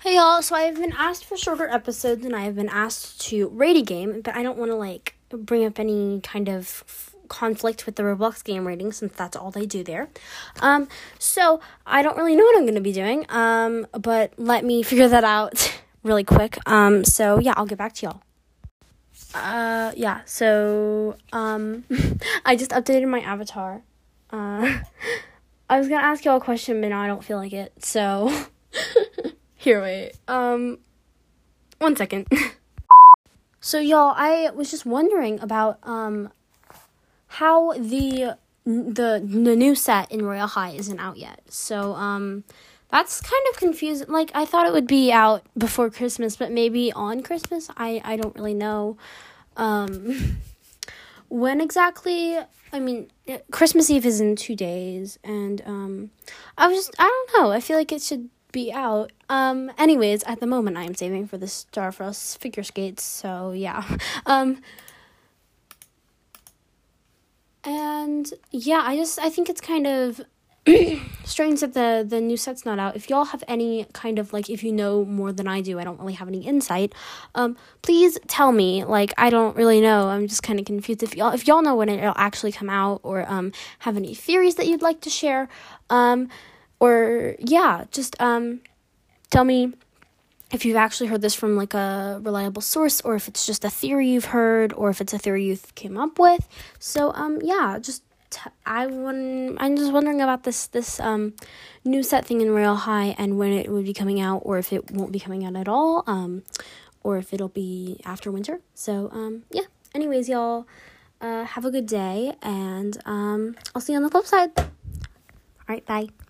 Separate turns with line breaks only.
Hey y'all, so I've been asked for shorter episodes and I've been asked to rate a game, but I don't want to like bring up any kind of f- conflict with the Roblox game rating since that's all they do there. Um, so I don't really know what I'm going to be doing, um, but let me figure that out really quick. Um, so yeah, I'll get back to y'all. Uh, yeah, so, um, I just updated my avatar. Uh, I was gonna ask y'all a question, but now I don't feel like it, so. Here, wait. Um, one second. so, y'all, I was just wondering about um how the the the new set in Royale High isn't out yet. So, um, that's kind of confusing. Like, I thought it would be out before Christmas, but maybe on Christmas. I I don't really know. Um, when exactly? I mean, Christmas Eve is in two days, and um, I was just I don't know. I feel like it should be out. Um, anyways, at the moment, I am saving for the Starfrost figure skates, so yeah. Um, and yeah, I just I think it's kind of strange that the the new set's not out. If y'all have any kind of like if you know more than I do, I don't really have any insight. Um, please tell me. Like I don't really know. I'm just kind of confused. If y'all if y'all know when it'll actually come out or um have any theories that you'd like to share, um or yeah, just um, tell me if you've actually heard this from like a reliable source or if it's just a theory you've heard or if it's a theory you came up with. So um, yeah, just t- I want I'm just wondering about this this um new set thing in Royale High and when it would be coming out or if it won't be coming out at all um or if it'll be after winter. So um yeah. Anyways, y'all uh have a good day and um I'll see you on the flip side. All right, bye.